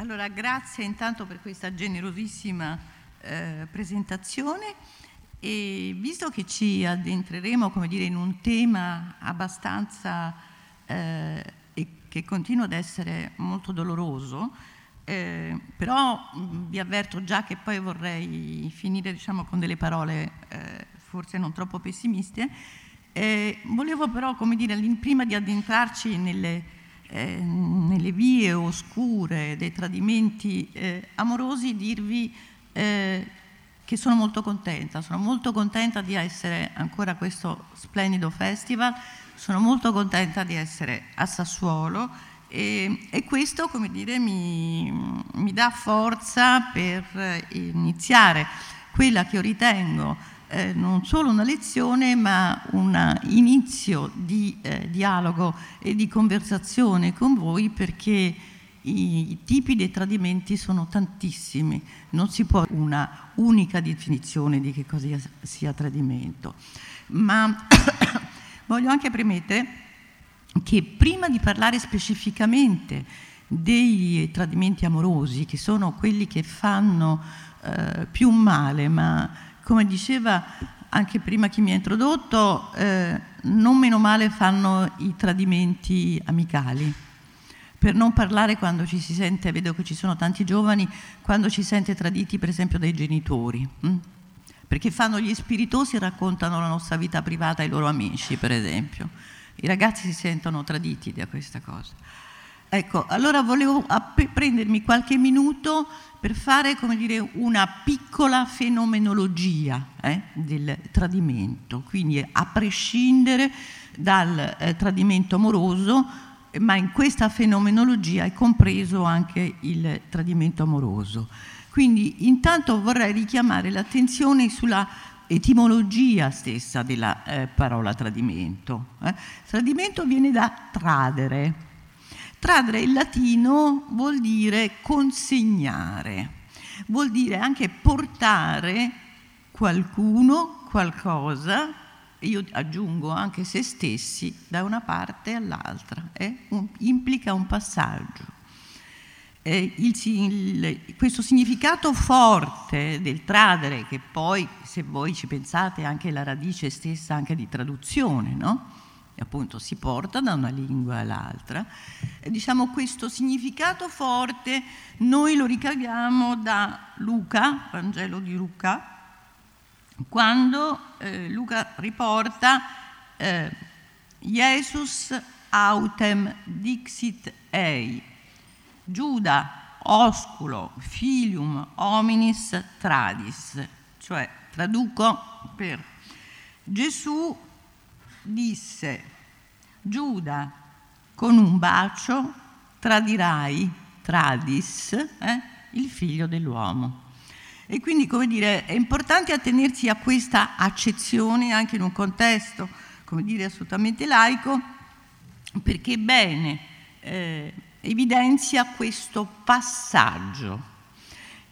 Allora, grazie intanto per questa generosissima eh, presentazione e visto che ci addentreremo, come dire, in un tema abbastanza eh, che continua ad essere molto doloroso, eh, però mh, vi avverto già che poi vorrei finire diciamo, con delle parole eh, forse non troppo pessimiste. Eh, volevo però, come dire, prima di addentrarci nelle eh, nelle vie oscure dei tradimenti eh, amorosi dirvi eh, che sono molto contenta, sono molto contenta di essere ancora a questo splendido festival, sono molto contenta di essere a Sassuolo. E, e questo come dire, mi, mi dà forza per iniziare quella che io ritengo eh, non solo una lezione ma un inizio di eh, dialogo e di conversazione con voi perché i, i tipi di tradimenti sono tantissimi, non si può una unica definizione di che cosa sia tradimento. Ma voglio anche premettere che prima di parlare specificamente dei tradimenti amorosi, che sono quelli che fanno eh, più male, ma come diceva anche prima chi mi ha introdotto, eh, non meno male fanno i tradimenti amicali. Per non parlare quando ci si sente, vedo che ci sono tanti giovani, quando ci sente traditi per esempio dai genitori. Hm? Perché fanno gli spiritosi e raccontano la nostra vita privata ai loro amici, per esempio. I ragazzi si sentono traditi da questa cosa. Ecco, allora volevo prendermi qualche minuto per fare dire, una piccola fenomenologia eh, del tradimento, quindi a prescindere dal eh, tradimento amoroso, ma in questa fenomenologia è compreso anche il tradimento amoroso. Quindi intanto vorrei richiamare l'attenzione sulla etimologia stessa della eh, parola tradimento. Eh. Tradimento viene da tradere, Tradere in latino vuol dire consegnare, vuol dire anche portare qualcuno, qualcosa, io aggiungo anche se stessi, da una parte all'altra, eh? un, implica un passaggio. Eh, il, il, questo significato forte del tradere, che poi se voi ci pensate è anche la radice stessa anche di traduzione, no? Appunto si porta da una lingua all'altra. E, diciamo questo significato forte noi lo ricaviamo da Luca, Vangelo di Luca, quando eh, Luca riporta eh, Jesus autem dixit ei, Giuda osculo filium hominis tradis, cioè traduco per Gesù disse, Giuda, con un bacio tradirai, tradis, eh, il figlio dell'uomo. E quindi, come dire, è importante attenersi a questa accezione anche in un contesto, come dire, assolutamente laico, perché bene eh, evidenzia questo passaggio.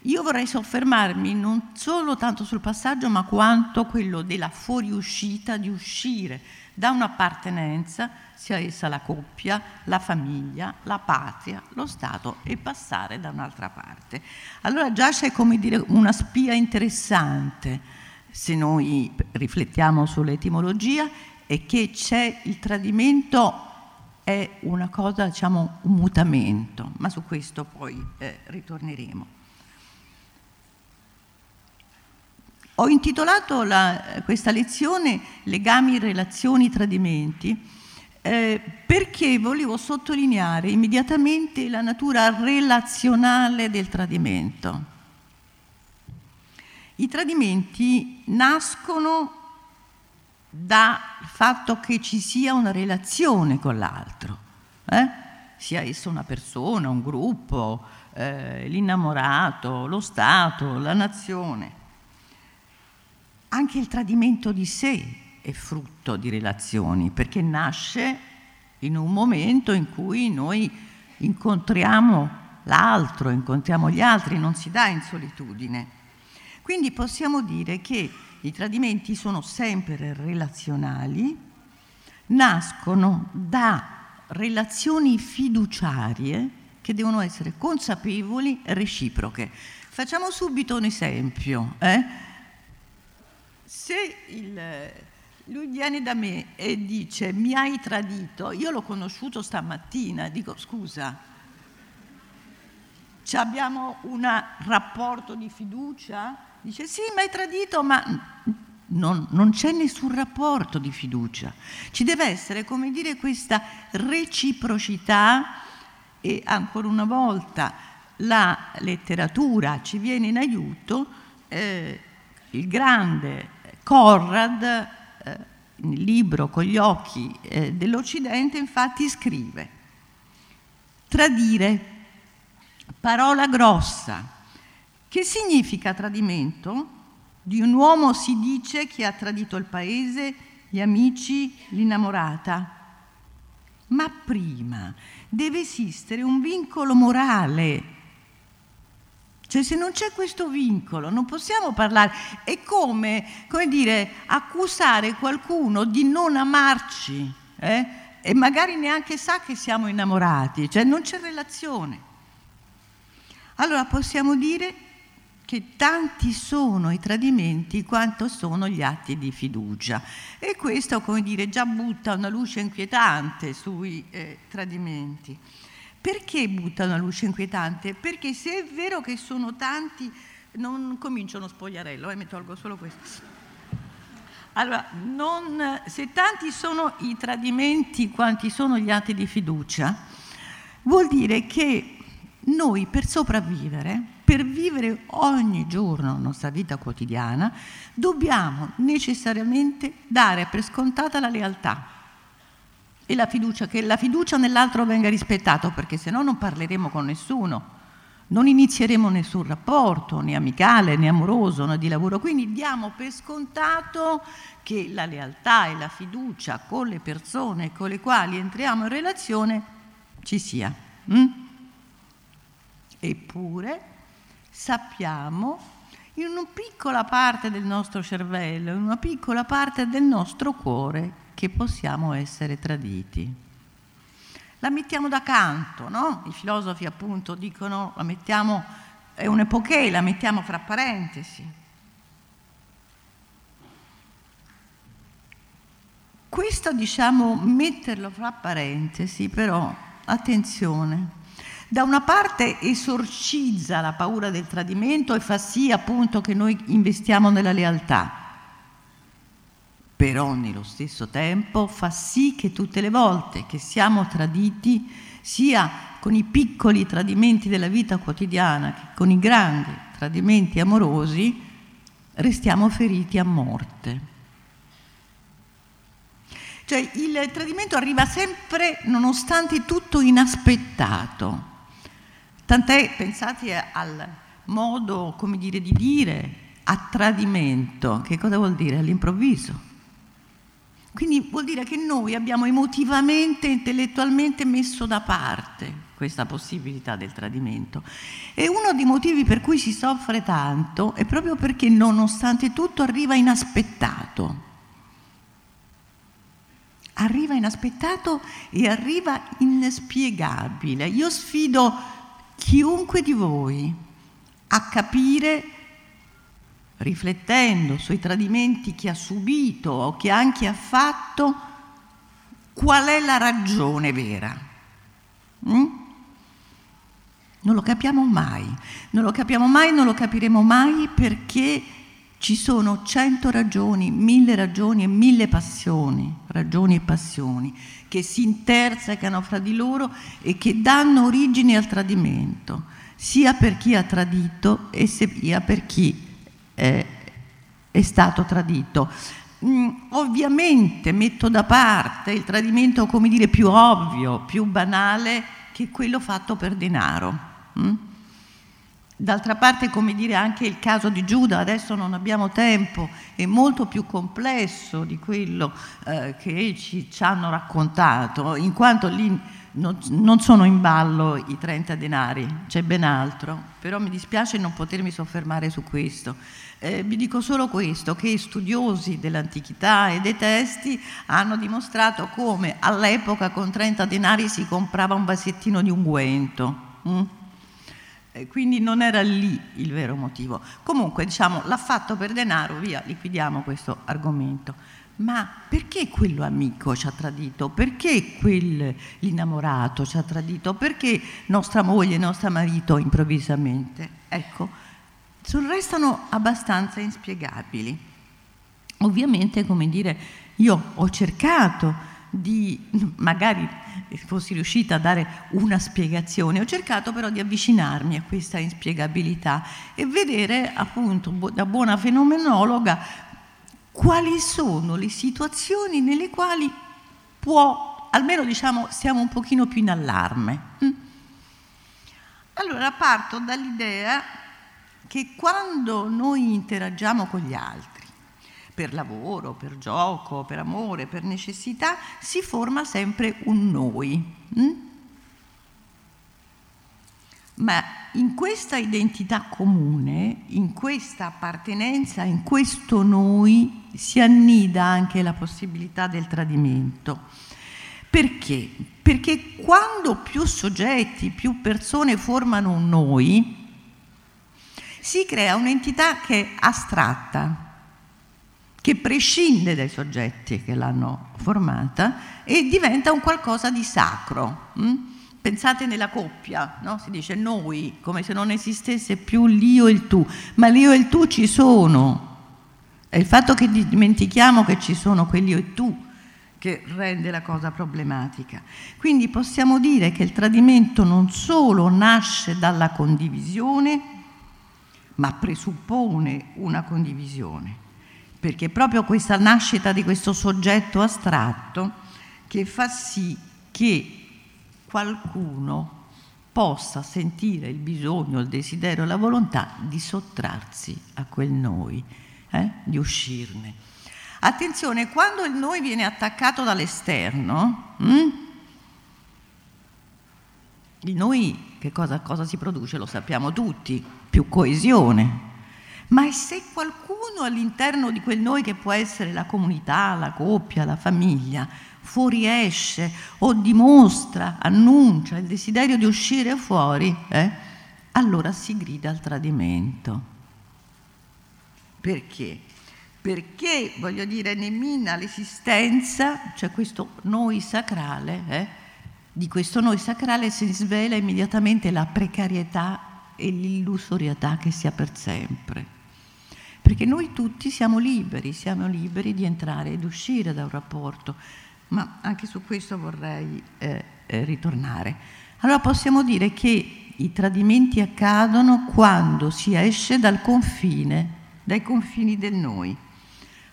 Io vorrei soffermarmi non solo tanto sul passaggio, ma quanto quello della fuoriuscita, di uscire da un'appartenenza, sia essa la coppia, la famiglia, la patria, lo Stato, e passare da un'altra parte. Allora già c'è come dire una spia interessante, se noi riflettiamo sull'etimologia, è che c'è il tradimento è una cosa, diciamo, un mutamento, ma su questo poi eh, ritorneremo. Ho intitolato la, questa lezione Legami, relazioni, tradimenti eh, perché volevo sottolineare immediatamente la natura relazionale del tradimento. I tradimenti nascono dal fatto che ci sia una relazione con l'altro, eh? sia esso una persona, un gruppo, eh, l'innamorato, lo Stato, la nazione. Anche il tradimento di sé è frutto di relazioni, perché nasce in un momento in cui noi incontriamo l'altro, incontriamo gli altri, non si dà in solitudine. Quindi possiamo dire che i tradimenti sono sempre relazionali, nascono da relazioni fiduciarie che devono essere consapevoli e reciproche. Facciamo subito un esempio. Eh? Se il, lui viene da me e dice mi hai tradito, io l'ho conosciuto stamattina, dico scusa, abbiamo un rapporto di fiducia? Dice sì, mi hai tradito, ma non, non, c'è nessun rapporto di fiducia. Ci deve essere, come dire, questa reciprocità e ancora una volta la letteratura ci viene in aiuto. Eh, il grande Conrad, eh, nel libro Con gli occhi eh, dell'Occidente, infatti scrive, tradire, parola grossa. Che significa tradimento? Di un uomo si dice che ha tradito il paese, gli amici, l'innamorata. Ma prima deve esistere un vincolo morale. Cioè se non c'è questo vincolo non possiamo parlare. È come, come dire, accusare qualcuno di non amarci eh? e magari neanche sa che siamo innamorati, cioè non c'è relazione. Allora possiamo dire che tanti sono i tradimenti quanto sono gli atti di fiducia. E questo, come dire, già butta una luce inquietante sui eh, tradimenti. Perché butta una luce inquietante? Perché se è vero che sono tanti, non comincio uno spogliarello, eh, mi tolgo solo questo. Allora, non, se tanti sono i tradimenti quanti sono gli atti di fiducia, vuol dire che noi per sopravvivere per vivere ogni giorno la nostra vita quotidiana, dobbiamo necessariamente dare per scontata la lealtà e la fiducia, che la fiducia nell'altro venga rispettata, perché se no non parleremo con nessuno, non inizieremo nessun rapporto, né amicale, né amoroso, né di lavoro. Quindi diamo per scontato che la lealtà e la fiducia con le persone con le quali entriamo in relazione ci sia. Mm? Eppure sappiamo in una piccola parte del nostro cervello, in una piccola parte del nostro cuore che possiamo essere traditi. La mettiamo da canto, no? I filosofi appunto dicono la mettiamo, è un'epoche, la mettiamo fra parentesi. Questo diciamo metterlo fra parentesi, però attenzione, da una parte esorcizza la paura del tradimento e fa sì appunto che noi investiamo nella lealtà, però nello stesso tempo fa sì che tutte le volte che siamo traditi, sia con i piccoli tradimenti della vita quotidiana che con i grandi tradimenti amorosi, restiamo feriti a morte. Cioè il tradimento arriva sempre, nonostante tutto, inaspettato. Tant'è, pensate al modo, come dire, di dire a tradimento. Che cosa vuol dire? All'improvviso. Quindi vuol dire che noi abbiamo emotivamente, intellettualmente messo da parte questa possibilità del tradimento. E uno dei motivi per cui si soffre tanto è proprio perché nonostante tutto arriva inaspettato. Arriva inaspettato e arriva inspiegabile. Io sfido chiunque di voi a capire, riflettendo sui tradimenti che ha subito o che anche ha fatto, qual è la ragione vera. Mm? Non lo capiamo mai, non lo capiamo mai, non lo capiremo mai perché ci sono cento ragioni, mille ragioni e mille passioni, ragioni e passioni che si intersecano fra di loro e che danno origine al tradimento, sia per chi ha tradito e sia per chi è, è stato tradito. Mm, ovviamente metto da parte il tradimento, come dire, più ovvio, più banale, che quello fatto per denaro. Mm? D'altra parte, come dire, anche il caso di Giuda, adesso non abbiamo tempo, è molto più complesso di quello eh, che ci, ci, hanno raccontato, in quanto lì non, non, sono in ballo i 30 denari, c'è ben altro, però mi dispiace non potermi soffermare su questo. Eh, vi dico solo questo, che studiosi dell'antichità e dei testi hanno dimostrato come all'epoca con 30 denari si comprava un vasettino di unguento. Mm? quindi non era lì il vero motivo. Comunque, diciamo, l'ha fatto per denaro, via, liquidiamo questo argomento. Ma perché quello amico ci ha tradito? Perché quell'innamorato ci ha tradito? Perché nostra moglie, nostro marito improvvisamente? Ecco, restano abbastanza inspiegabili. Ovviamente, come dire, io ho cercato di, magari fossi riuscita a dare una spiegazione, ho cercato però di avvicinarmi a questa inspiegabilità e vedere appunto da buona fenomenologa quali sono le situazioni nelle quali può, almeno diciamo, siamo un pochino più in allarme. Mm? Allora parto dall'idea che quando noi interagiamo con gli altri, per lavoro, per gioco, per amore, per necessità, si forma sempre un noi. Hm? Ma in questa identità comune, in questa appartenenza, in questo noi, si annida anche la possibilità del tradimento. Perché? Perché quando più soggetti, più persone formano un noi, si crea un'entità che è astratta, che prescinde dai soggetti che l'hanno formata e diventa un qualcosa di sacro. Hm? Pensate nella coppia, no? si dice noi, come se non esistesse più l'io e il tu, ma l'io e il tu ci sono. È il fatto che dimentichiamo che ci sono quell'io e tu che rende la cosa problematica. Quindi possiamo dire che il tradimento non solo nasce dalla condivisione, ma presuppone una condivisione perché è proprio questa nascita di questo soggetto astratto che fa sì che qualcuno possa sentire il bisogno, il desiderio, la volontà di sottrarsi a quel noi, eh? di uscirne. Attenzione, quando il noi viene attaccato dall'esterno, hm? Il noi che cosa, cosa si produce? Lo sappiamo tutti, più coesione, ma se qualcuno all'interno di quel noi che può essere la comunità, la coppia, la famiglia, fuoriesce o dimostra, annuncia il desiderio di uscire fuori, eh, allora si grida al tradimento. Perché? Perché, voglio dire, ne mina l'esistenza, cioè questo noi sacrale, eh, di questo noi sacrale si svela immediatamente la precarietà e l'illusorietà che sia per sempre perché noi tutti siamo liberi, siamo liberi di entrare ed uscire da un rapporto, ma anche su questo vorrei eh, eh, ritornare. Allora possiamo dire che i tradimenti accadono quando si esce dal confine, dai confini del noi,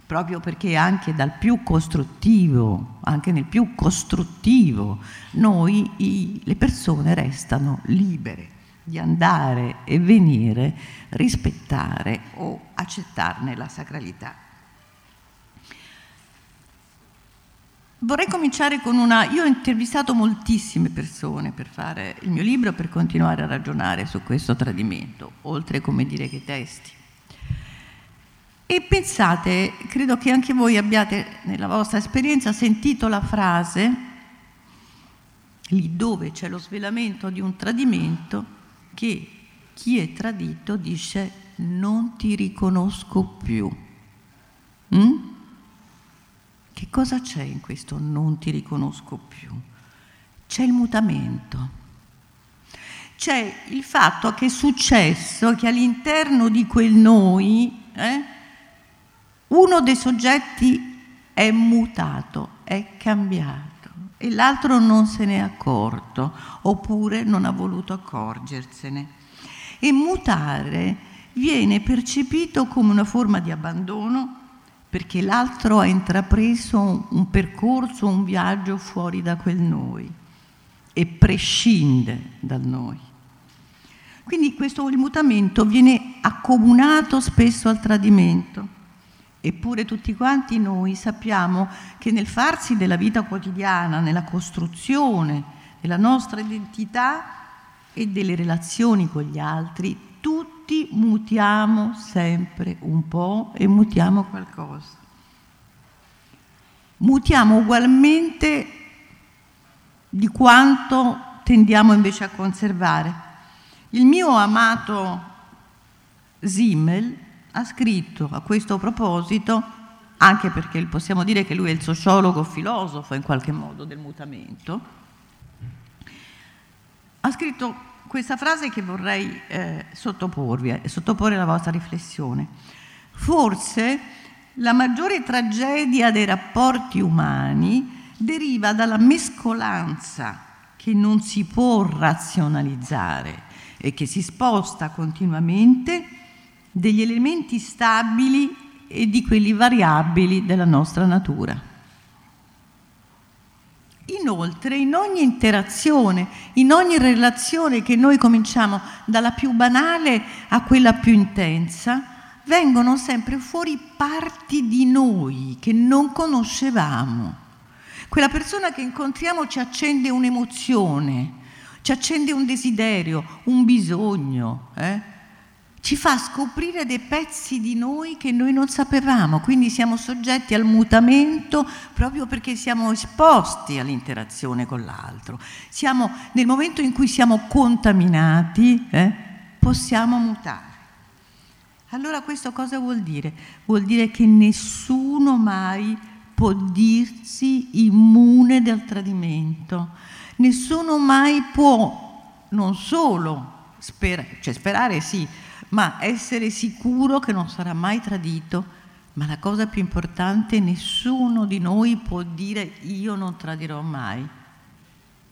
proprio perché anche dal più costruttivo, anche nel più costruttivo, noi, i, le persone restano libere di andare e venire, rispettare o accettarne la sacralità. Vorrei cominciare con una... Io ho intervistato moltissime persone per fare il mio libro, per continuare a ragionare su questo tradimento, oltre come dire che testi. E pensate, credo che anche voi abbiate nella vostra esperienza sentito la frase, lì dove c'è lo svelamento di un tradimento, che chi è tradito dice non ti riconosco più. Mm? Che cosa c'è in questo non ti riconosco più? C'è il mutamento. C'è il fatto che è successo che all'interno di quel noi eh, uno dei soggetti è mutato, è cambiato e l'altro non se n'è accorto oppure non ha voluto accorgersene. E mutare viene percepito come una forma di abbandono perché l'altro ha intrapreso un percorso, un viaggio fuori da quel noi e prescinde dal noi. Quindi questo mutamento viene accomunato spesso al tradimento Eppure tutti quanti noi sappiamo che nel farsi della vita quotidiana, nella costruzione della nostra identità e delle relazioni con gli altri, tutti mutiamo sempre un po' e mutiamo qualcosa. Mutiamo ugualmente di quanto tendiamo invece a conservare. Il mio amato Simmel ha scritto a questo proposito, anche perché possiamo dire che lui è il sociologo filosofo in qualche modo del mutamento, ha scritto questa frase che vorrei eh, sottoporvi e sottoporre alla vostra riflessione. Forse la maggiore tragedia dei rapporti umani deriva dalla mescolanza che non si può razionalizzare e che si sposta continuamente degli elementi stabili e di quelli variabili della nostra natura. Inoltre, in ogni interazione, in ogni relazione che noi cominciamo dalla più banale a quella più intensa, vengono sempre fuori parti di noi che non conoscevamo. Quella persona che incontriamo ci accende un'emozione, ci accende un desiderio, un bisogno. Eh? Ci fa scoprire dei pezzi di noi che noi non sapevamo, quindi siamo soggetti al mutamento proprio perché siamo esposti all'interazione con l'altro. Siamo, nel momento in cui siamo contaminati, eh, possiamo mutare. Allora questo cosa vuol dire? Vuol dire che nessuno mai può dirsi immune dal tradimento, nessuno mai può non solo sperare, cioè sperare sì, ma essere sicuro che non sarà mai tradito. Ma la cosa più importante, nessuno di noi può dire io non tradirò mai.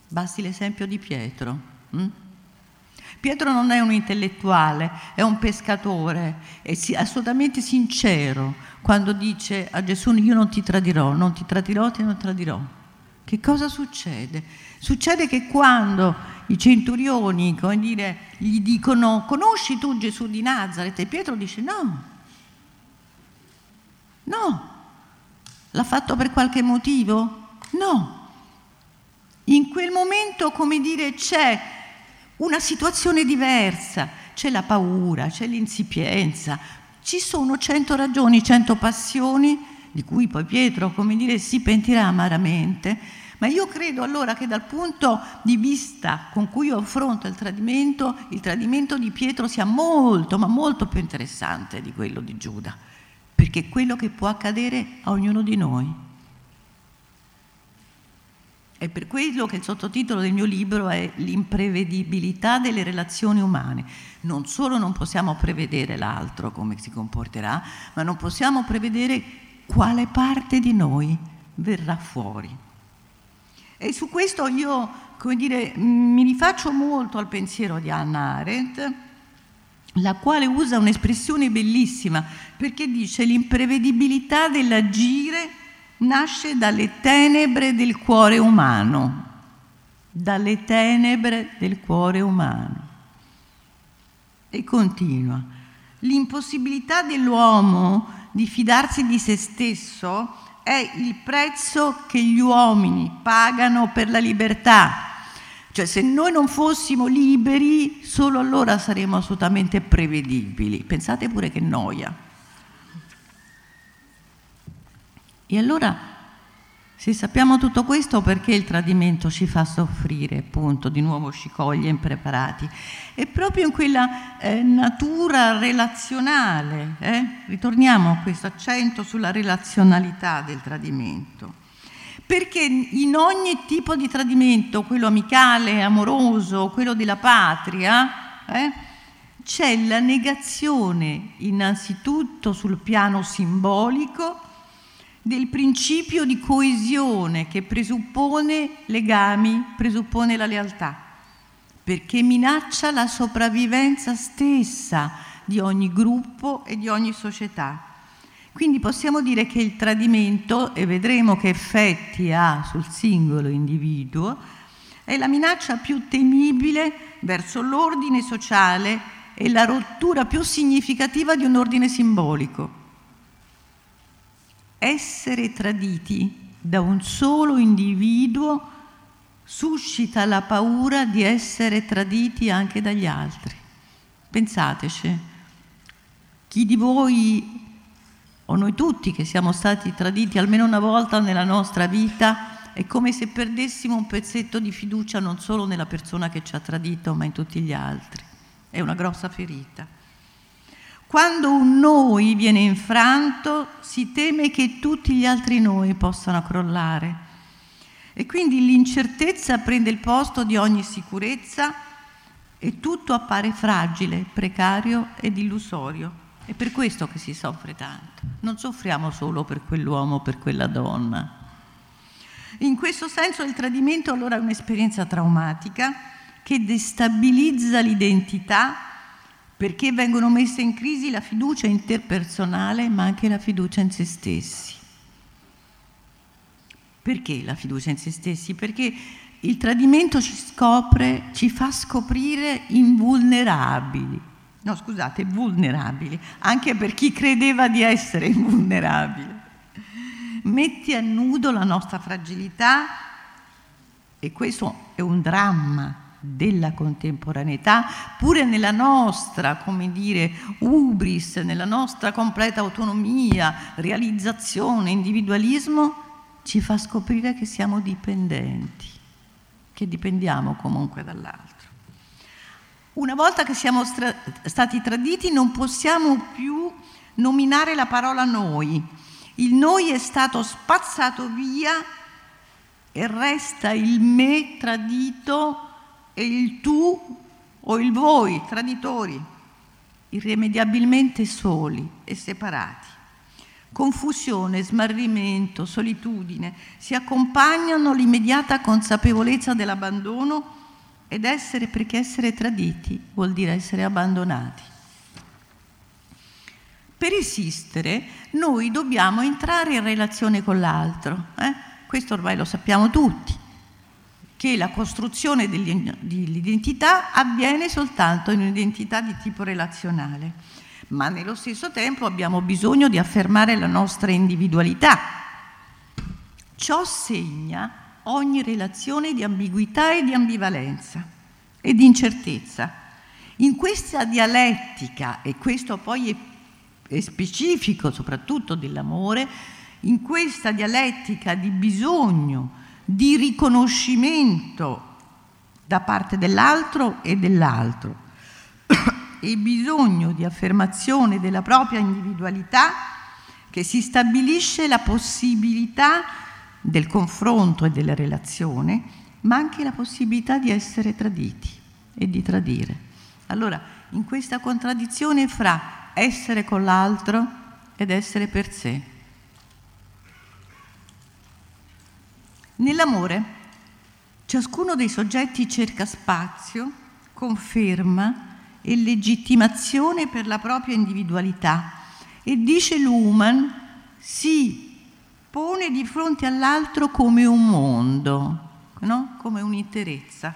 Basti l'esempio di Pietro. Hm? Pietro non è un intellettuale, è un pescatore, è assolutamente sincero quando dice a Gesù io non ti tradirò, non ti tradirò, ti non tradirò. Che cosa succede? Succede che quando i centurioni, come dire, gli dicono conosci tu Gesù di Nazareth? E Pietro dice no, no. L'ha fatto per qualche motivo? No. In quel momento, come dire, c'è una situazione diversa, c'è la paura, c'è l'insipienza, ci sono cento ragioni, cento passioni, di cui poi Pietro, come dire, si pentirà amaramente, ma io credo allora che dal punto di vista con cui io affronto il tradimento, il tradimento di Pietro sia molto, ma molto più interessante di quello di Giuda, perché è quello che può accadere a ognuno di noi. È per quello che il sottotitolo del mio libro è L'imprevedibilità delle relazioni umane. Non solo non possiamo prevedere l'altro come si comporterà, ma non possiamo prevedere quale parte di noi verrà fuori. E su questo io, come dire, mi rifaccio molto al pensiero di Anna Arendt, la quale usa un'espressione bellissima perché dice l'imprevedibilità dell'agire nasce dalle tenebre del cuore umano, dalle tenebre del cuore umano. E continua, l'impossibilità dell'uomo di fidarsi di se stesso è il prezzo che gli uomini pagano per la libertà. Cioè se noi non fossimo liberi, solo allora saremmo assolutamente prevedibili. Pensate pure che noia. E allora se sappiamo tutto questo, perché il tradimento ci fa soffrire, appunto, di nuovo ci coglie impreparati? È proprio in quella eh, natura relazionale, eh? ritorniamo a questo accento sulla relazionalità del tradimento. Perché in ogni tipo di tradimento, quello amicale, amoroso, quello della patria, eh, c'è la negazione innanzitutto sul piano simbolico, del principio di coesione che presuppone legami, presuppone la lealtà, perché minaccia la sopravvivenza stessa di ogni gruppo e di ogni società. Quindi possiamo dire che il tradimento, e vedremo che effetti ha sul singolo individuo, è la minaccia più temibile verso l'ordine sociale e la rottura più significativa di un ordine simbolico essere traditi da un solo individuo suscita la paura di essere traditi anche dagli altri. Pensateci, chi di voi, o noi tutti che siamo stati traditi almeno una volta nella nostra vita, è come se perdessimo un pezzetto di fiducia non solo nella persona che ci ha tradito, ma in tutti gli altri. È una grossa ferita. Quando un noi viene infranto, si teme che tutti gli altri noi possano crollare. E quindi l'incertezza prende il posto di ogni sicurezza e tutto appare fragile, precario ed illusorio. È per questo che si soffre tanto. Non soffriamo solo per quell'uomo per quella donna. In questo senso il tradimento allora è un'esperienza traumatica che destabilizza l'identità perché vengono messe in crisi la fiducia interpersonale ma anche la fiducia in se stessi. Perché la fiducia in se stessi? Perché il tradimento ci scopre, ci fa scoprire invulnerabili no scusate, vulnerabili, anche per chi credeva di essere invulnerabile. Metti a nudo la nostra fragilità e questo è un dramma della contemporaneità, pure nella nostra, come dire, ubris, nella nostra completa autonomia, realizzazione, individualismo, ci fa scoprire che siamo dipendenti, che dipendiamo comunque dall'altro. Una volta che siamo stra- stati traditi non possiamo più nominare la parola noi. Il noi è stato spazzato via e resta il me tradito e il tu o il voi traditori, irrimediabilmente soli e separati. Confusione, smarrimento, solitudine si accompagnano all'immediata consapevolezza dell'abbandono ed essere perché essere traditi vuol dire essere abbandonati. Per esistere noi dobbiamo entrare in relazione con l'altro, eh? questo ormai lo sappiamo tutti, che la costruzione dell'identità avviene soltanto in un'identità di tipo relazionale, ma nello stesso tempo abbiamo bisogno di affermare la nostra individualità. Ciò segna ogni relazione di ambiguità e di ambivalenza e di incertezza. In questa dialettica, e questo poi è, è specifico soprattutto dell'amore, in questa dialettica di bisogno, di riconoscimento da parte dell'altro e dell'altro, e bisogno di affermazione della propria individualità, che si stabilisce la possibilità del confronto e della relazione, ma anche la possibilità di essere traditi e di tradire. Allora, in questa contraddizione fra essere con l'altro ed essere per sé. Nell'amore ciascuno dei soggetti cerca spazio, conferma e legittimazione per la propria individualità e dice Luhmann, sì, pone di fronte all'altro come un mondo, no? come un'interezza.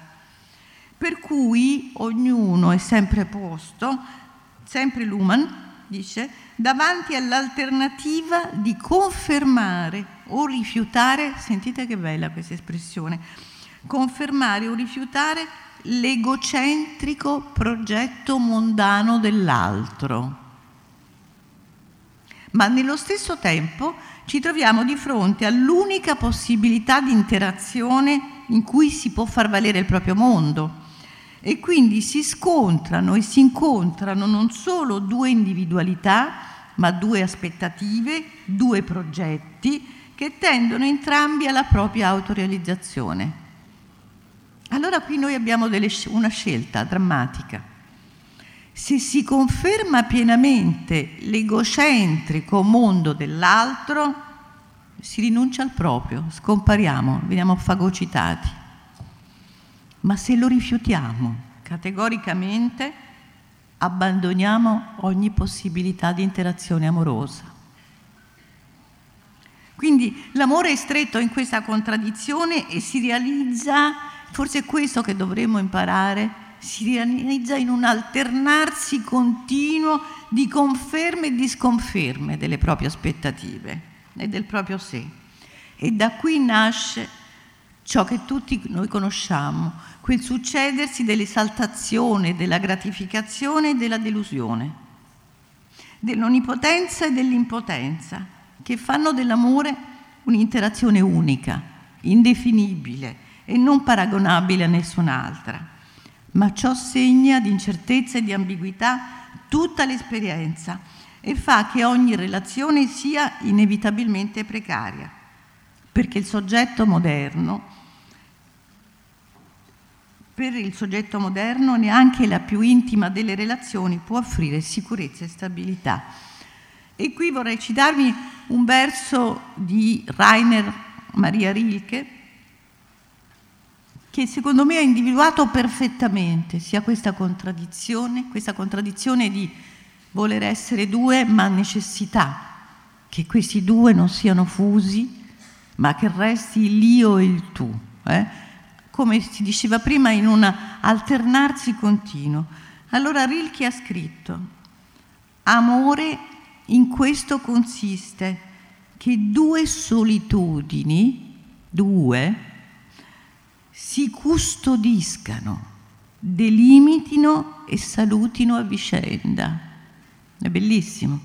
Per cui ognuno è sempre posto, sempre Luhmann dice, davanti all'alternativa di confermare o rifiutare, sentite che bella questa espressione, confermare o rifiutare l'egocentrico progetto mondano dell'altro. Ma nello stesso tempo ci troviamo di fronte all'unica possibilità di interazione in cui si può far valere il proprio mondo. E quindi si scontrano e si incontrano non solo due individualità, ma due aspettative, due progetti che tendono entrambi alla propria autorealizzazione. Allora qui noi abbiamo delle, una scelta drammatica se si conferma pienamente l'egocentrico mondo dell'altro, si rinuncia al proprio, scompariamo, veniamo fagocitati. Ma se lo rifiutiamo categoricamente, abbandoniamo ogni possibilità di interazione amorosa. Quindi l'amore è stretto in questa contraddizione e si realizza, forse è questo che dovremmo imparare, si realizza in un alternarsi continuo di conferme e di sconferme delle proprie aspettative e del proprio sé. E da qui nasce ciò che tutti noi conosciamo, quel succedersi dell'esaltazione, della gratificazione e della delusione, dell'onnipotenza e dell'impotenza, che fanno dell'amore un'interazione unica, indefinibile e non paragonabile a nessun'altra, ma ciò segna di incertezza e di ambiguità tutta l'esperienza e fa che ogni relazione sia inevitabilmente precaria, perché il soggetto moderno, per il soggetto moderno neanche la più intima delle relazioni può offrire sicurezza e stabilità. E qui vorrei citarvi un verso di Rainer Maria Rilke, che secondo me ha individuato perfettamente sia questa contraddizione, questa contraddizione di voler essere due ma necessità, che questi due non siano fusi, ma che resti l'io e il tu, eh? come si diceva prima in un alternarsi continuo. Allora Rilke ha scritto, amore in questo consiste che due solitudini, due, si custodiscano, delimitino e salutino a vicenda. È bellissimo.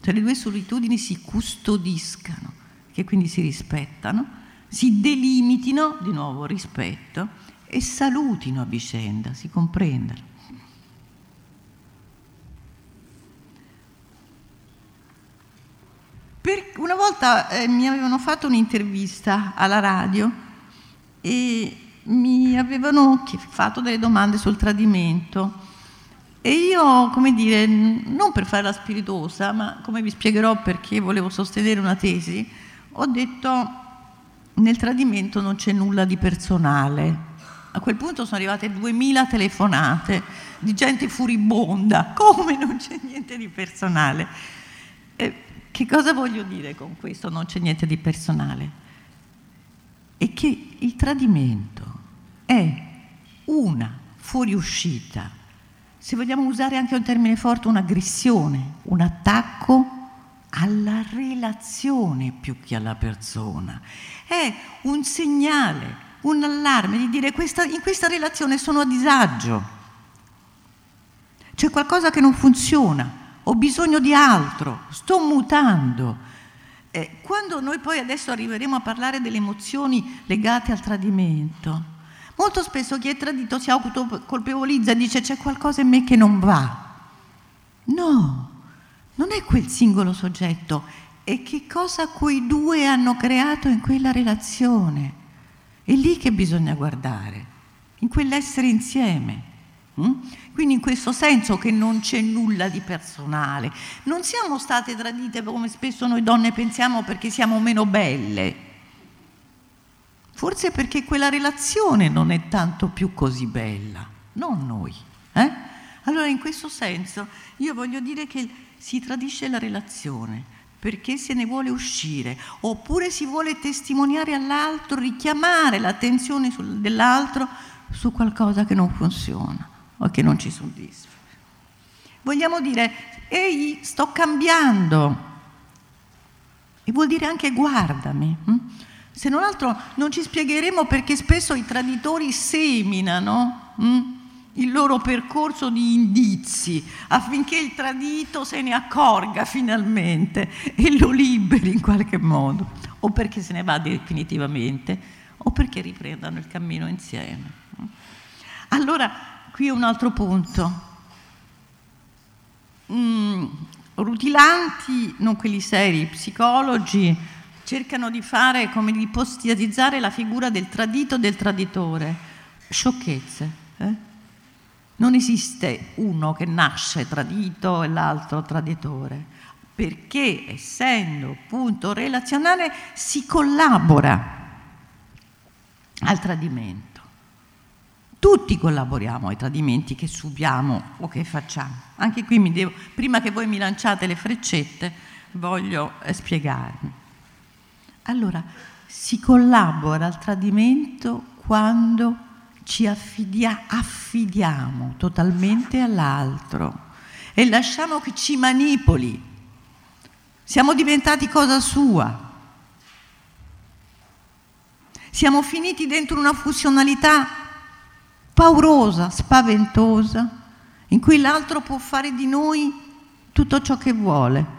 Cioè le due solitudini si custodiscano, che quindi si rispettano, si delimitino, di nuovo rispetto, e salutino a vicenda, si comprendano. Per, una volta eh, mi avevano fatto un'intervista alla radio e mi avevano fatto delle domande sul tradimento e io, come dire, non per fare la spiritosa, ma come vi spiegherò perché volevo sostenere una tesi, ho detto nel tradimento non c'è nulla di personale. A quel punto sono arrivate 2000 telefonate di gente furibonda, come non c'è niente di personale. E che cosa voglio dire con questo? Non c'è niente di personale è che il tradimento è una fuoriuscita, se vogliamo usare anche un termine forte, un'aggressione, un attacco alla relazione più che alla persona. È un segnale, un allarme di dire questa, in questa relazione sono a disagio, c'è qualcosa che non funziona, ho bisogno di altro, sto mutando. Eh, quando noi poi adesso arriveremo a parlare delle emozioni legate al tradimento, molto spesso chi è tradito si autocolpevolizza e dice c'è qualcosa in me che non va. No, non è quel singolo soggetto, è che cosa quei due hanno creato in quella relazione. È lì che bisogna guardare, in quell'essere insieme. Mm? Quindi in questo senso che non c'è nulla di personale. Non siamo state tradite come spesso noi donne pensiamo perché siamo meno belle. Forse perché quella relazione non è tanto più così bella, non noi. Eh? Allora in questo senso io voglio dire che si tradisce la relazione perché se ne vuole uscire, oppure si vuole testimoniare all'altro, richiamare l'attenzione dell'altro su qualcosa che non funziona o che non ci soddisfa. Vogliamo dire, ehi, sto cambiando. E vuol dire anche guardami. Hm? Se non altro non ci spiegheremo perché spesso i traditori seminano hm, il loro percorso di indizi affinché il tradito se ne accorga finalmente e lo liberi in qualche modo, o perché se ne va definitivamente, o perché riprendano il cammino insieme. Allora, qui un altro punto. Mm, rutilanti, non quelli seri, psicologi cercano di fare, come di ipostiatizzare la figura del tradito e del traditore. Sciocchezze. Eh? Non esiste uno che nasce tradito e l'altro traditore, perché essendo punto relazionale si collabora al tradimento. Tutti collaboriamo ai tradimenti che subiamo o che facciamo. Anche qui mi devo, prima che voi mi lanciate le freccette, voglio eh, spiegarmi. Allora, si collabora al tradimento quando ci affidia, affidiamo totalmente all'altro e lasciamo che ci manipoli. Siamo diventati cosa sua. Siamo finiti dentro una funzionalità paurosa, spaventosa, in cui l'altro può fare di noi tutto ciò che vuole.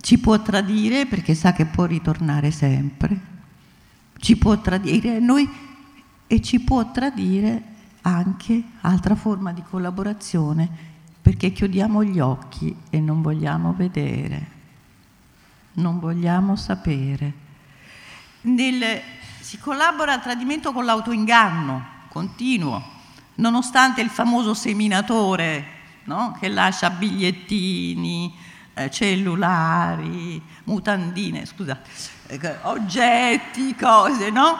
Ci può tradire perché sa che può ritornare sempre. ci può tradire noi e ci può tradire anche altra forma di collaborazione perché chiudiamo gli occhi e non vogliamo vedere, non vogliamo sapere. Nel, si collabora al tradimento con l'autoinganno continuo, nonostante il famoso seminatore no? che lascia bigliettini, eh, cellulari, mutandine, scusate, eh, oggetti, cose, no?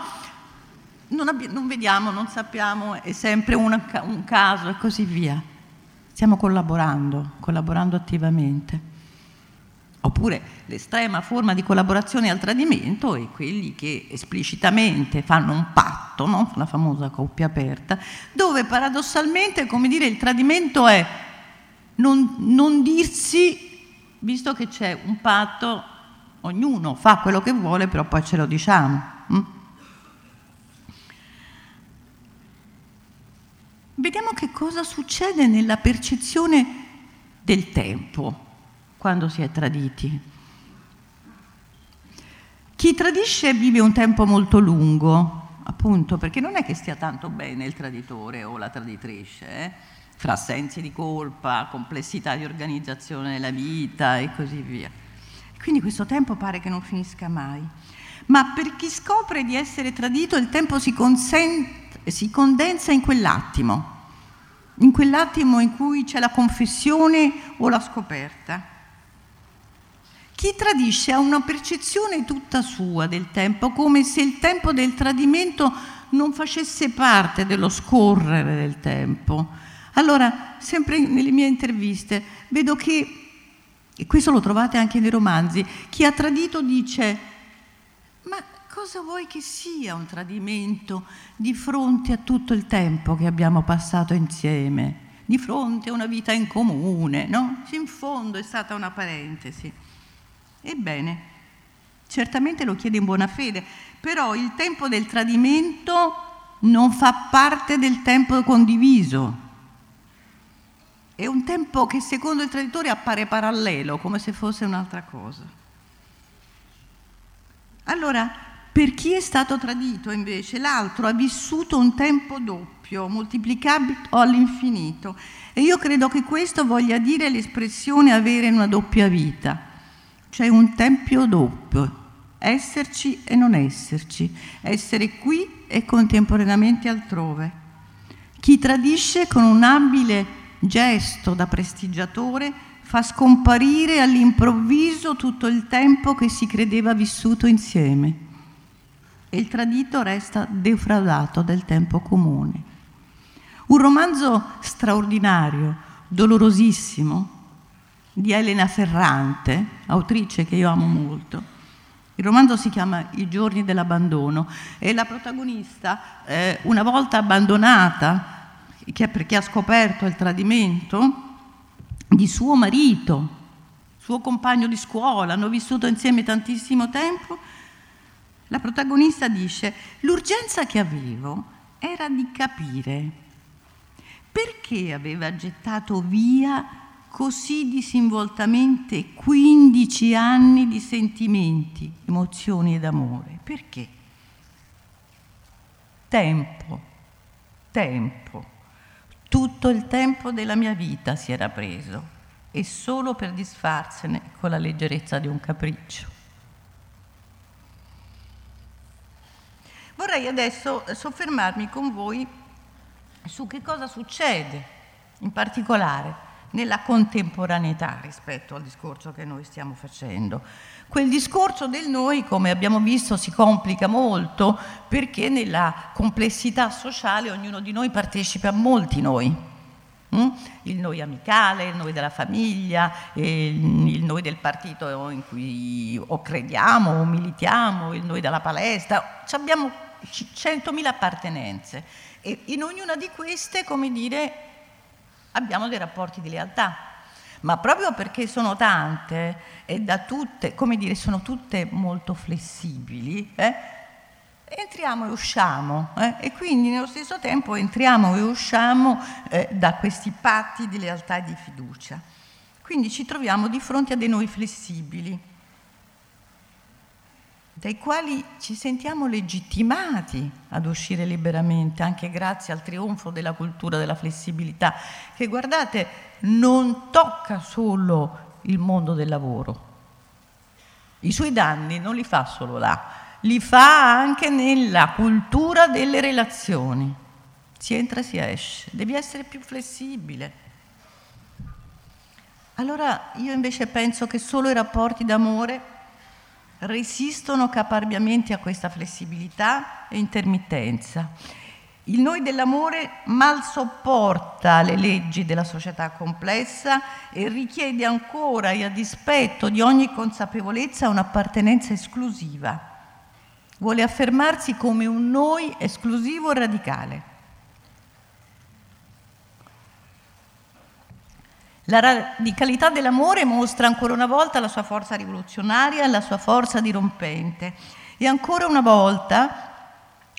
Non, abbi- non, vediamo, non sappiamo, è sempre un, un caso e così via. Stiamo collaborando, collaborando attivamente. Oppure l'estrema forma di collaborazione al tradimento è quelli che esplicitamente fanno un patto, no? la famosa coppia aperta, dove paradossalmente, come dire, il tradimento è non, non dirsi, visto che c'è un patto, ognuno fa quello che vuole, però poi ce lo diciamo. Hm? Vediamo che cosa succede nella percezione del tempo quando si è traditi. Chi tradisce vive un tempo molto lungo, appunto, perché non è che stia tanto bene il traditore o la traditrice, eh? fra sensi di colpa, complessità di organizzazione della vita e così via. Quindi questo tempo pare che non finisca mai. Ma per chi scopre di essere tradito il tempo si, si condensa in quell'attimo, in quell'attimo in cui c'è la confessione o la scoperta. Chi tradisce ha una percezione tutta sua del tempo, come se il tempo del tradimento non facesse parte dello scorrere del tempo. Allora, sempre nelle mie interviste, vedo che, e questo lo trovate anche nei romanzi, chi ha tradito dice, ma cosa vuoi che sia un tradimento di fronte a tutto il tempo che abbiamo passato insieme, di fronte a una vita in comune, no? In fondo è stata una parentesi. Ebbene, certamente lo chiede in buona fede, però il tempo del tradimento non fa parte del tempo condiviso. È un tempo che secondo il traditore appare parallelo, come se fosse un'altra cosa. Allora, per chi è stato tradito invece, l'altro ha vissuto un tempo doppio, moltiplicabile all'infinito. E io credo che questo voglia dire l'espressione avere una doppia vita c'è un tempio doppio, esserci e non esserci, essere qui e contemporaneamente altrove. Chi tradisce con un abile gesto da prestigiatore fa scomparire all'improvviso tutto il tempo che si credeva vissuto insieme e il tradito resta defraudato del tempo comune. Un romanzo straordinario, dolorosissimo, di Elena Ferrante, autrice che io amo molto. Il romanzo si chiama I giorni dell'abbandono e la protagonista, eh, una volta abbandonata, che perché ha scoperto il tradimento di suo marito, suo compagno di scuola, hanno vissuto insieme tantissimo tempo, la protagonista dice, l'urgenza che avevo era di capire perché aveva gettato via così disinvoltamente 15 anni di sentimenti, emozioni ed amore. Perché? Tempo, tempo. Tutto il tempo della mia vita si era preso e solo per disfarsene con la leggerezza di un capriccio. Vorrei adesso soffermarmi con voi su che cosa succede in particolare nella contemporaneità rispetto al discorso che noi stiamo facendo. Quel discorso del noi, come abbiamo visto, si complica molto perché nella complessità sociale ognuno di noi partecipa a molti noi. Mm? Il noi amicale, il noi della famiglia, il noi del partito in cui o crediamo o militiamo, il noi della palestra. Abbiamo 100.000 appartenenze e in ognuna di queste, come dire, abbiamo dei rapporti di lealtà. Ma proprio perché sono tante e da tutte, come dire, sono tutte molto flessibili, eh, entriamo e usciamo eh, e quindi nello stesso tempo entriamo e usciamo eh, da questi patti di lealtà e di fiducia. Quindi ci troviamo di fronte a dei noi flessibili. Dai quali ci sentiamo legittimati ad uscire liberamente, anche grazie al trionfo della cultura della flessibilità, che guardate non tocca solo il mondo del lavoro. I suoi danni non li fa solo là, li fa anche nella cultura delle relazioni. Si entra e si esce, devi essere più flessibile. Allora io invece penso che solo i rapporti d'amore resistono caparbiamente a questa flessibilità e intermittenza. Il noi dell'amore mal sopporta le leggi della società complessa e richiede ancora e a dispetto di ogni consapevolezza un'appartenenza esclusiva. Vuole affermarsi come un noi esclusivo e radicale. La radicalità dell'amore mostra ancora una volta la sua forza rivoluzionaria la sua forza dirompente. E ancora una volta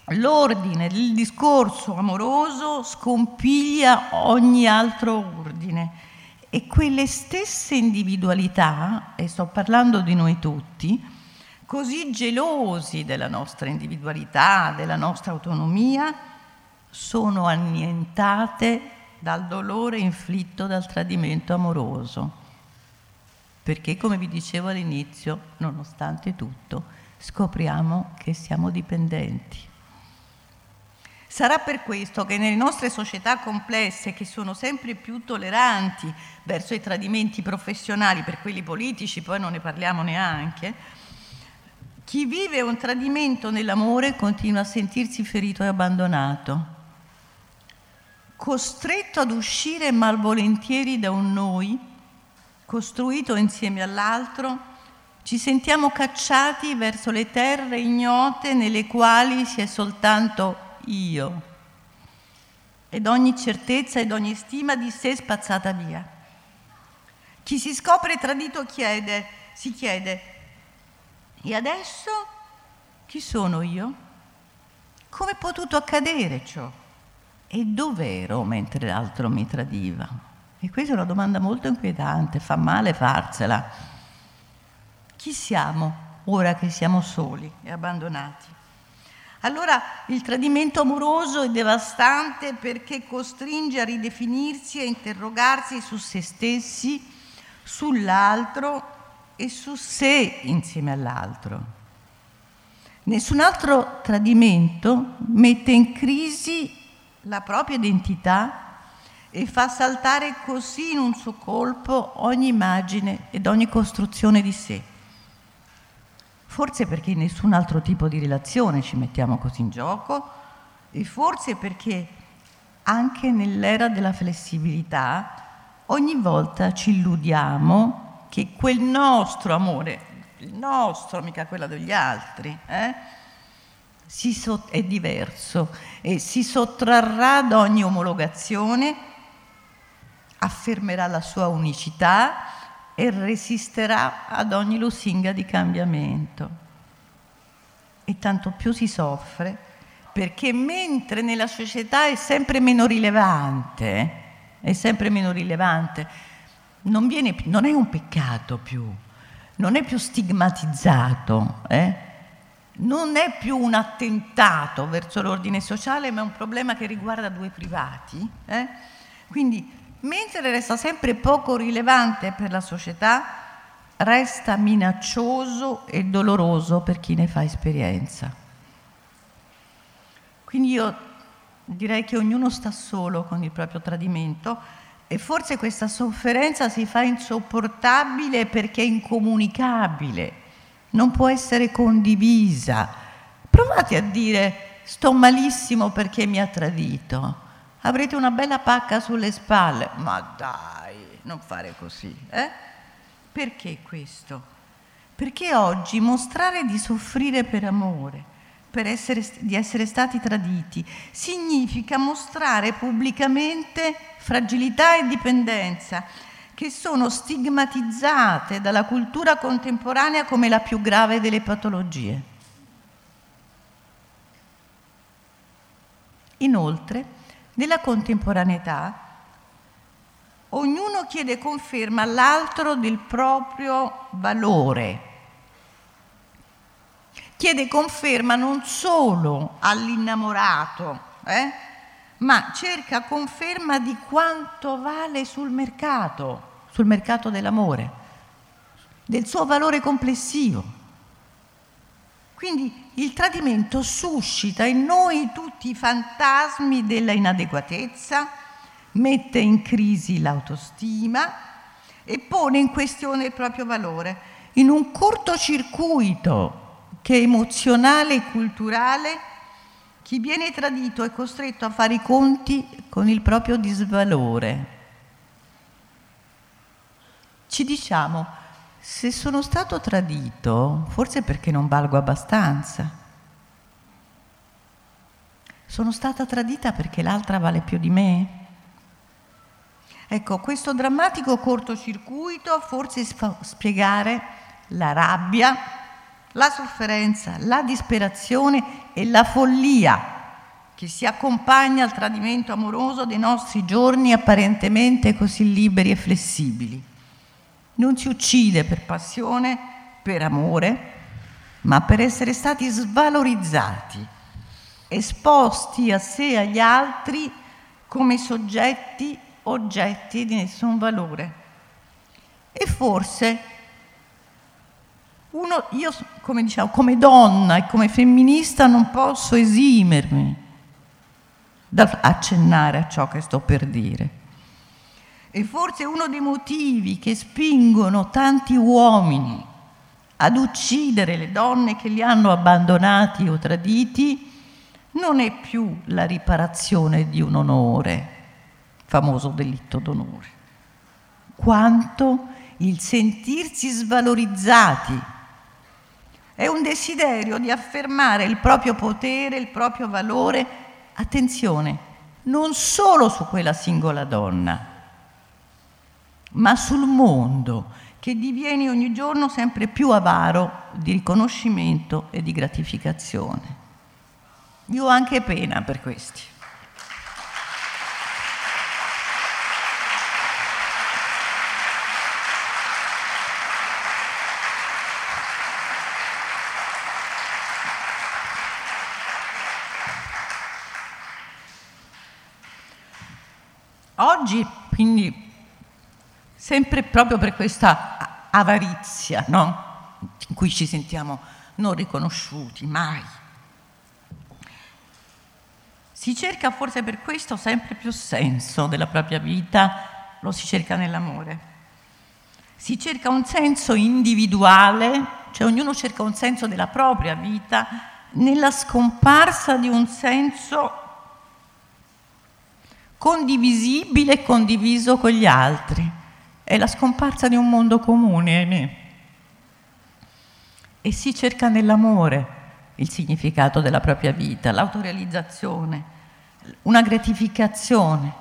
l'ordine del discorso amoroso scompiglia ogni altro ordine. E quelle stesse individualità, e sto parlando di noi tutti, così gelosi della nostra individualità, della nostra autonomia, sono annientate dal dolore inflitto dal tradimento amoroso. Perché, come vi dicevo all'inizio, nonostante tutto, scopriamo che siamo dipendenti. Sarà per questo che nelle nostre società complesse, che sono sempre più tolleranti verso i tradimenti professionali, per quelli politici poi non ne parliamo neanche, chi vive un tradimento nell'amore continua a sentirsi ferito e abbandonato costretto ad uscire malvolentieri da un noi, costruito insieme all'altro, ci sentiamo cacciati verso le terre ignote nelle quali si è soltanto io ed ogni certezza ed ogni stima di sé spazzata via. Chi si scopre tradito chiede, si chiede, e adesso chi sono io? Come è potuto accadere ciò? E dov'ero mentre l'altro mi tradiva? E questa è una domanda molto inquietante, fa male farsela. Chi siamo ora che siamo soli e abbandonati? Allora il tradimento amoroso è devastante perché costringe a ridefinirsi e interrogarsi su se stessi, sull'altro e su sé insieme all'altro. Nessun altro tradimento mette in crisi la propria identità e fa saltare così in un suo colpo ogni immagine ed ogni costruzione di sé. Forse perché nessun altro tipo di relazione ci mettiamo così in gioco e forse perché anche nell'era della flessibilità ogni volta ci illudiamo che quel nostro amore, il nostro, mica quello degli altri, eh, so- è diverso e si sottrarrà ad ogni omologazione, affermerà la sua unicità e resisterà ad ogni lusinga di cambiamento. E tanto più si soffre perché mentre nella società è sempre meno rilevante, è sempre meno rilevante, non, viene, non è un peccato più, non è più stigmatizzato, eh? Non è più un attentato verso l'ordine sociale, ma è un problema che riguarda due privati. Eh? Quindi, mentre resta sempre poco rilevante per la società, resta minaccioso e doloroso per chi ne fa esperienza. Quindi io direi che ognuno sta solo con il proprio tradimento e forse questa sofferenza si fa insopportabile perché è incomunicabile non può essere condivisa. Provate a dire sto malissimo perché mi ha tradito. Avrete una bella pacca sulle spalle. Ma dai, non fare così. Eh? Perché questo? Perché oggi mostrare di soffrire per amore, per essere, di essere stati traditi, significa mostrare pubblicamente fragilità e dipendenza che sono stigmatizzate dalla cultura contemporanea come la più grave delle patologie. Inoltre, nella contemporaneità, ognuno chiede conferma all'altro del proprio valore. chiede conferma non solo all'innamorato, eh, ma cerca conferma di quanto vale sul mercato, sul mercato dell'amore, del suo valore complessivo. Quindi il tradimento suscita in noi tutti i fantasmi della inadeguatezza, mette in crisi l'autostima e pone in questione il proprio valore in un cortocircuito che è emozionale e culturale, chi viene tradito è costretto a fare i conti con il proprio disvalore. Ci diciamo, se sono stato tradito, forse perché non valgo abbastanza. Sono stata tradita perché l'altra vale più di me? Ecco, questo drammatico cortocircuito forse fa spiegare la rabbia, la sofferenza, la disperazione e la follia che si accompagna al tradimento amoroso dei nostri giorni apparentemente così liberi e flessibili. Non si uccide per passione, per amore, ma per essere stati svalorizzati, esposti a sé e agli altri come soggetti, oggetti di nessun valore. E forse uno, io come diciamo, come donna e come femminista non posso esimermi dal accennare a ciò che sto per dire. E forse uno dei motivi che spingono tanti uomini ad uccidere le donne che li hanno abbandonati o traditi non è più la riparazione di un onore, famoso delitto d'onore, quanto il sentirsi svalorizzati. È un desiderio di affermare il proprio potere, il proprio valore, attenzione, non solo su quella singola donna, ma sul mondo che diviene ogni giorno sempre più avaro di riconoscimento e di gratificazione. Io ho anche pena per questi. Oggi, quindi, sempre proprio per questa avarizia, no? In cui ci sentiamo non riconosciuti mai. Si cerca forse per questo sempre più senso della propria vita, lo si cerca nell'amore. Si cerca un senso individuale, cioè ognuno cerca un senso della propria vita, nella scomparsa di un senso condivisibile e condiviso con gli altri è la scomparsa di un mondo comune, ahimè. E si cerca nell'amore il significato della propria vita, l'autorealizzazione, una gratificazione.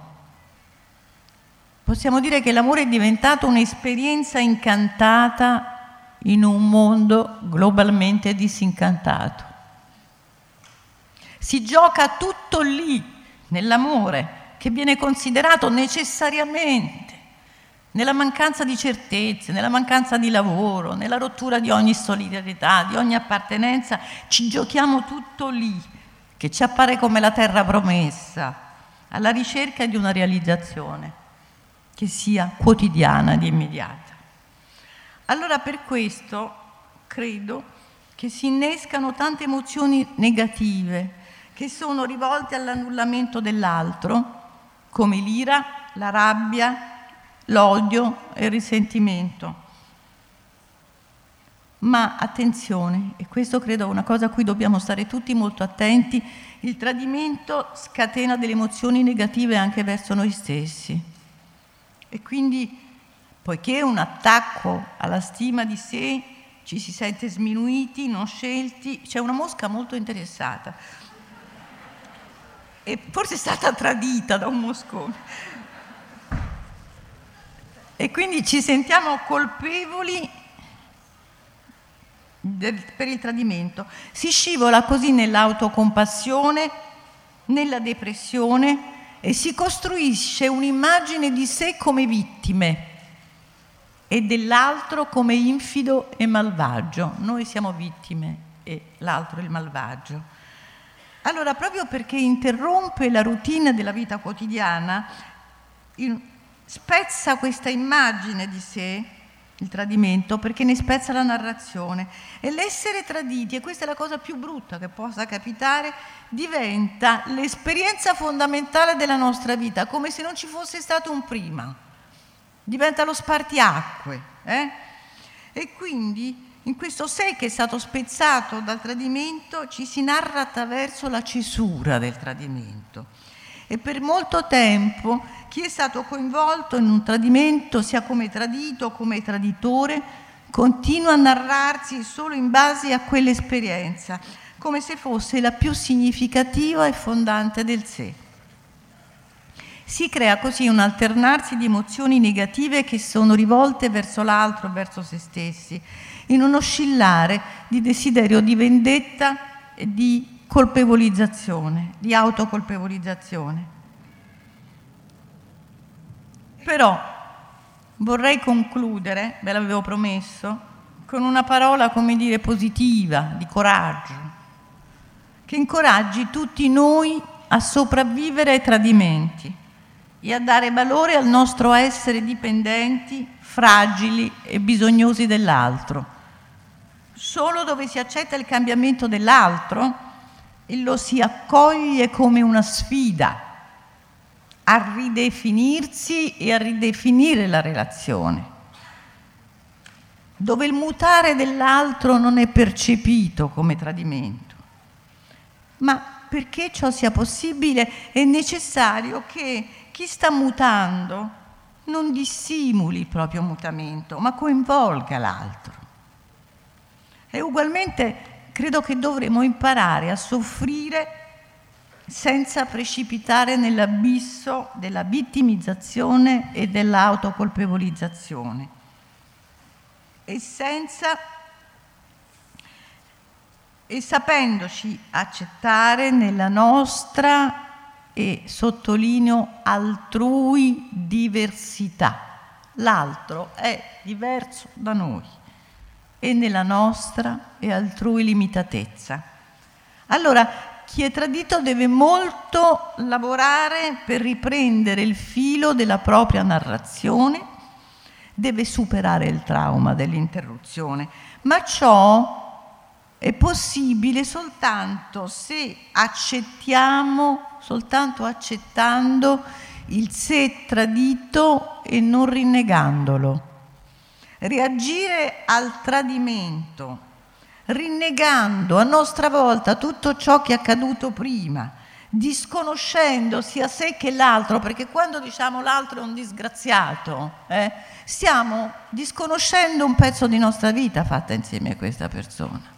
Possiamo dire che l'amore è diventato un'esperienza incantata in un mondo globalmente disincantato. Si gioca tutto lì, nell'amore, che viene considerato necessariamente nella mancanza di certezze, nella mancanza di lavoro, nella rottura di ogni solidarietà, di ogni appartenenza, ci giochiamo tutto lì, che ci appare come la terra promessa, alla ricerca di una realizzazione che sia quotidiana ed immediata. Allora per questo credo che si innescano tante emozioni negative che sono rivolte all'annullamento dell'altro, come l'ira, la rabbia, l'odio e il risentimento. Ma attenzione, e questo credo è una cosa a cui dobbiamo stare tutti molto attenti, il tradimento scatena delle emozioni negative anche verso noi stessi. E quindi, poiché un attacco alla stima di sé, ci si sente sminuiti, non scelti, c'è una mosca molto interessata. E forse è stata tradita da un moscone. E quindi ci sentiamo colpevoli del, per il tradimento. Si scivola così nell'autocompassione, nella depressione e si costruisce un'immagine di sé come vittime e dell'altro come infido e malvagio. Noi siamo vittime e l'altro il malvagio. Allora, proprio perché interrompe la routine della vita quotidiana, spezza questa immagine di sé, il tradimento, perché ne spezza la narrazione. E l'essere traditi, e questa è la cosa più brutta che possa capitare, diventa l'esperienza fondamentale della nostra vita, come se non ci fosse stato un prima. Diventa lo spartiacque. Eh? E quindi in questo sé che è stato spezzato dal tradimento ci si narra attraverso la cesura del tradimento. E per molto tempo chi è stato coinvolto in un tradimento, sia come tradito come traditore, continua a narrarsi solo in base a quell'esperienza, come se fosse la più significativa e fondante del sé. Si crea così un alternarsi di emozioni negative che sono rivolte verso l'altro, verso se stessi, in un oscillare di desiderio di vendetta e di colpevolizzazione, di autocolpevolizzazione. Però vorrei concludere, ve l'avevo promesso, con una parola, come dire, positiva, di coraggio, che incoraggi tutti noi a sopravvivere ai tradimenti e a dare valore al nostro essere dipendenti, fragili e bisognosi dell'altro. Solo dove si accetta il cambiamento dell'altro e lo si accoglie come una sfida a ridefinirsi e a ridefinire la relazione, dove il mutare dell'altro non è percepito come tradimento, ma perché ciò sia possibile è necessario che chi sta mutando non dissimuli il proprio mutamento, ma coinvolga l'altro. E ugualmente credo che dovremo imparare a soffrire senza precipitare nell'abisso della vittimizzazione e dell'autocolpevolizzazione e senza e sapendoci accettare nella nostra e sottolineo altrui diversità. L'altro è diverso da noi e nella nostra e altrui limitatezza. Allora, chi è tradito deve molto lavorare per riprendere il filo della propria narrazione, deve superare il trauma dell'interruzione, ma ciò è possibile soltanto se accettiamo, soltanto accettando il sé tradito e non rinnegandolo reagire al tradimento, rinnegando a nostra volta tutto ciò che è accaduto prima, disconoscendo sia sé che l'altro, perché quando diciamo l'altro è un disgraziato, eh, stiamo disconoscendo un pezzo di nostra vita fatta insieme a questa persona.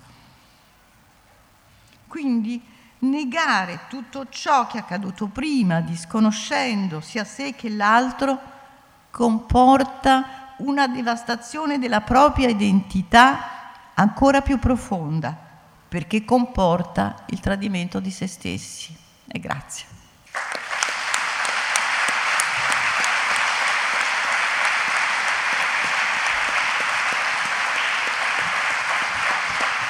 Quindi negare tutto ciò che è accaduto prima, disconoscendo sia sé che l'altro, comporta una devastazione della propria identità ancora più profonda, perché comporta il tradimento di se stessi. E grazie.